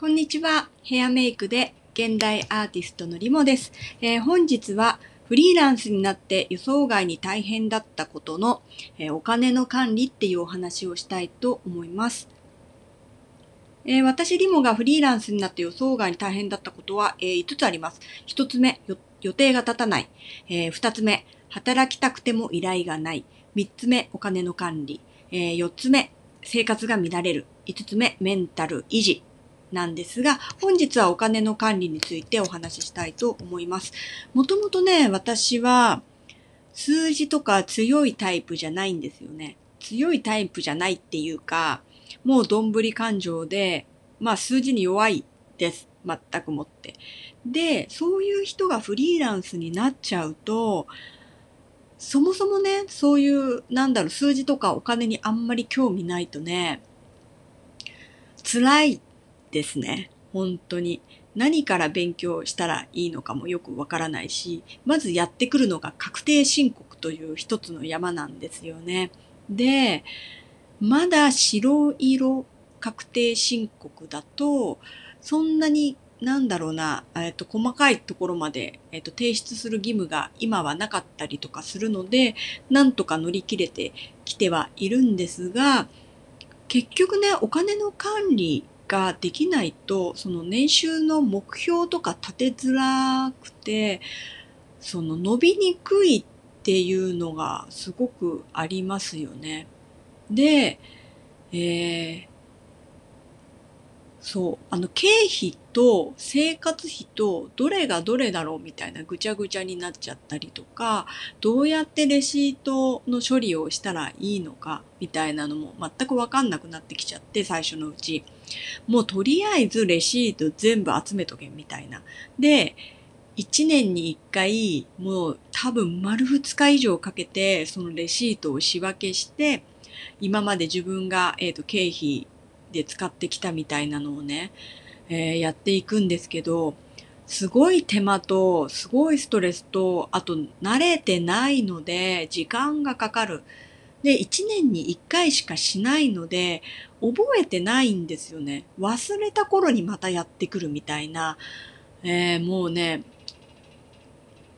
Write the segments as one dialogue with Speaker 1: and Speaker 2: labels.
Speaker 1: こんにちは。ヘアメイクで現代アーティストのリモです。えー、本日はフリーランスになって予想外に大変だったことの、えー、お金の管理っていうお話をしたいと思います。えー、私リモがフリーランスになって予想外に大変だったことは、え5つあります。1つ目、予定が立たない。え2つ目、働きたくても依頼がない。3つ目、お金の管理。え4つ目、生活が乱れる。5つ目、メンタル維持。なんですが、本日はお金の管理についてお話ししたいと思います。もともとね、私は数字とか強いタイプじゃないんですよね。強いタイプじゃないっていうか、もうどんぶり感情で、まあ数字に弱いです。全くもって。で、そういう人がフリーランスになっちゃうと、そもそもね、そういう、なんだろう、数字とかお金にあんまり興味ないとね、辛いですね。本当に。何から勉強したらいいのかもよくわからないし、まずやってくるのが確定申告という一つの山なんですよね。で、まだ白色確定申告だと、そんなになんだろうな、えっと、細かいところまで、えっと、提出する義務が今はなかったりとかするので、なんとか乗り切れてきてはいるんですが、結局ね、お金の管理ができないと、その年収の目標とか立てづらくて、その伸びにくいっていうのがすごくありますよね。で、えー、そう、あの、経費と生活費とどれがどれだろうみたいなぐちゃぐちゃになっちゃったりとか、どうやってレシートの処理をしたらいいのかみたいなのも全くわかんなくなってきちゃって、最初のうち。もうとりあえずレシート全部集めとけみたいな。で、1年に1回、もう多分丸2日以上かけて、そのレシートを仕分けして、今まで自分が、えっ、ー、と、経費で使ってきたみたいなのをね、えー、やっていくんですけど、すごい手間と、すごいストレスと、あと慣れてないので、時間がかかる。で、1年に1回しかしないので、覚えてないんですよね。忘れた頃にまたやってくるみたいな、えー、もうね、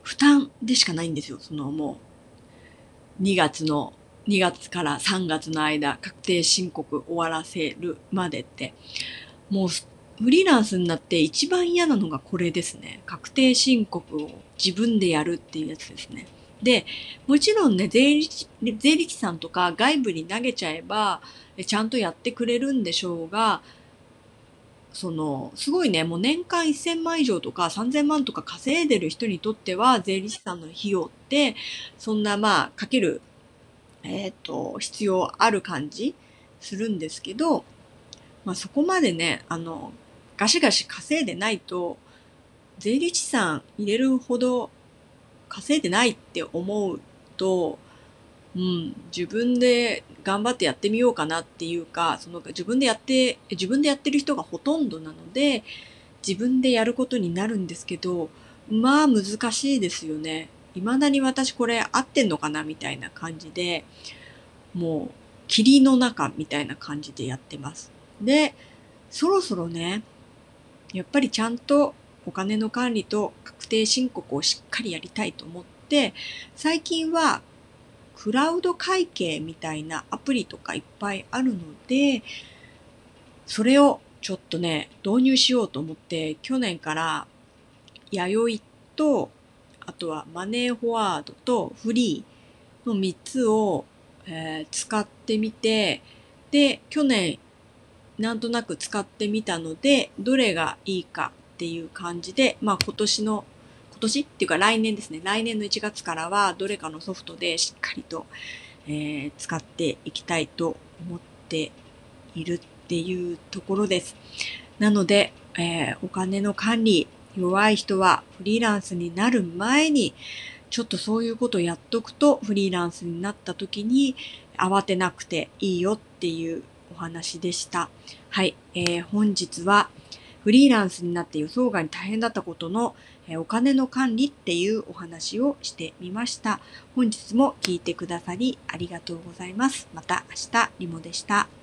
Speaker 1: 負担でしかないんですよ。そのもう、2月の2月から3月の間、確定申告終わらせるまでって、もうフリーランスになって一番嫌なのがこれですね。確定申告を自分でやるっていうやつですね。で、もちろんね、税理士、税理士さんとか外部に投げちゃえば、ちゃんとやってくれるんでしょうが、その、すごいね、もう年間1000万以上とか3000万とか稼いでる人にとっては、税理士さんの費用って、そんなまあ、かけるえっ、ー、と、必要ある感じするんですけど、まあそこまでね、あの、ガシガシ稼いでないと、税理士さん入れるほど稼いでないって思うと、うん、自分で頑張ってやってみようかなっていうか、その自分でやって、自分でやってる人がほとんどなので、自分でやることになるんですけど、まあ難しいですよね。未だに私これ合ってんのかなみたいな感じで、もう霧の中みたいな感じでやってます。で、そろそろね、やっぱりちゃんとお金の管理と確定申告をしっかりやりたいと思って、最近はクラウド会計みたいなアプリとかいっぱいあるので、それをちょっとね、導入しようと思って、去年から弥生とあとはマネーフォワードとフリーの3つを、えー、使ってみて、で、去年なんとなく使ってみたので、どれがいいかっていう感じで、まあ今年の、年っていうか来年ですね。来年の1月からはどれかのソフトでしっかりと、えー、使っていきたいと思っているっていうところです。なので、えー、お金の管理、弱い人はフリーランスになる前に、ちょっとそういうことをやっとくとフリーランスになった時に慌てなくていいよっていうお話でした。はい、えー、本日はフリーランスになって予想外に大変だったことの、え、お金の管理っていうお話をしてみました。本日も聞いてくださりありがとうございます。また明日、リモでした。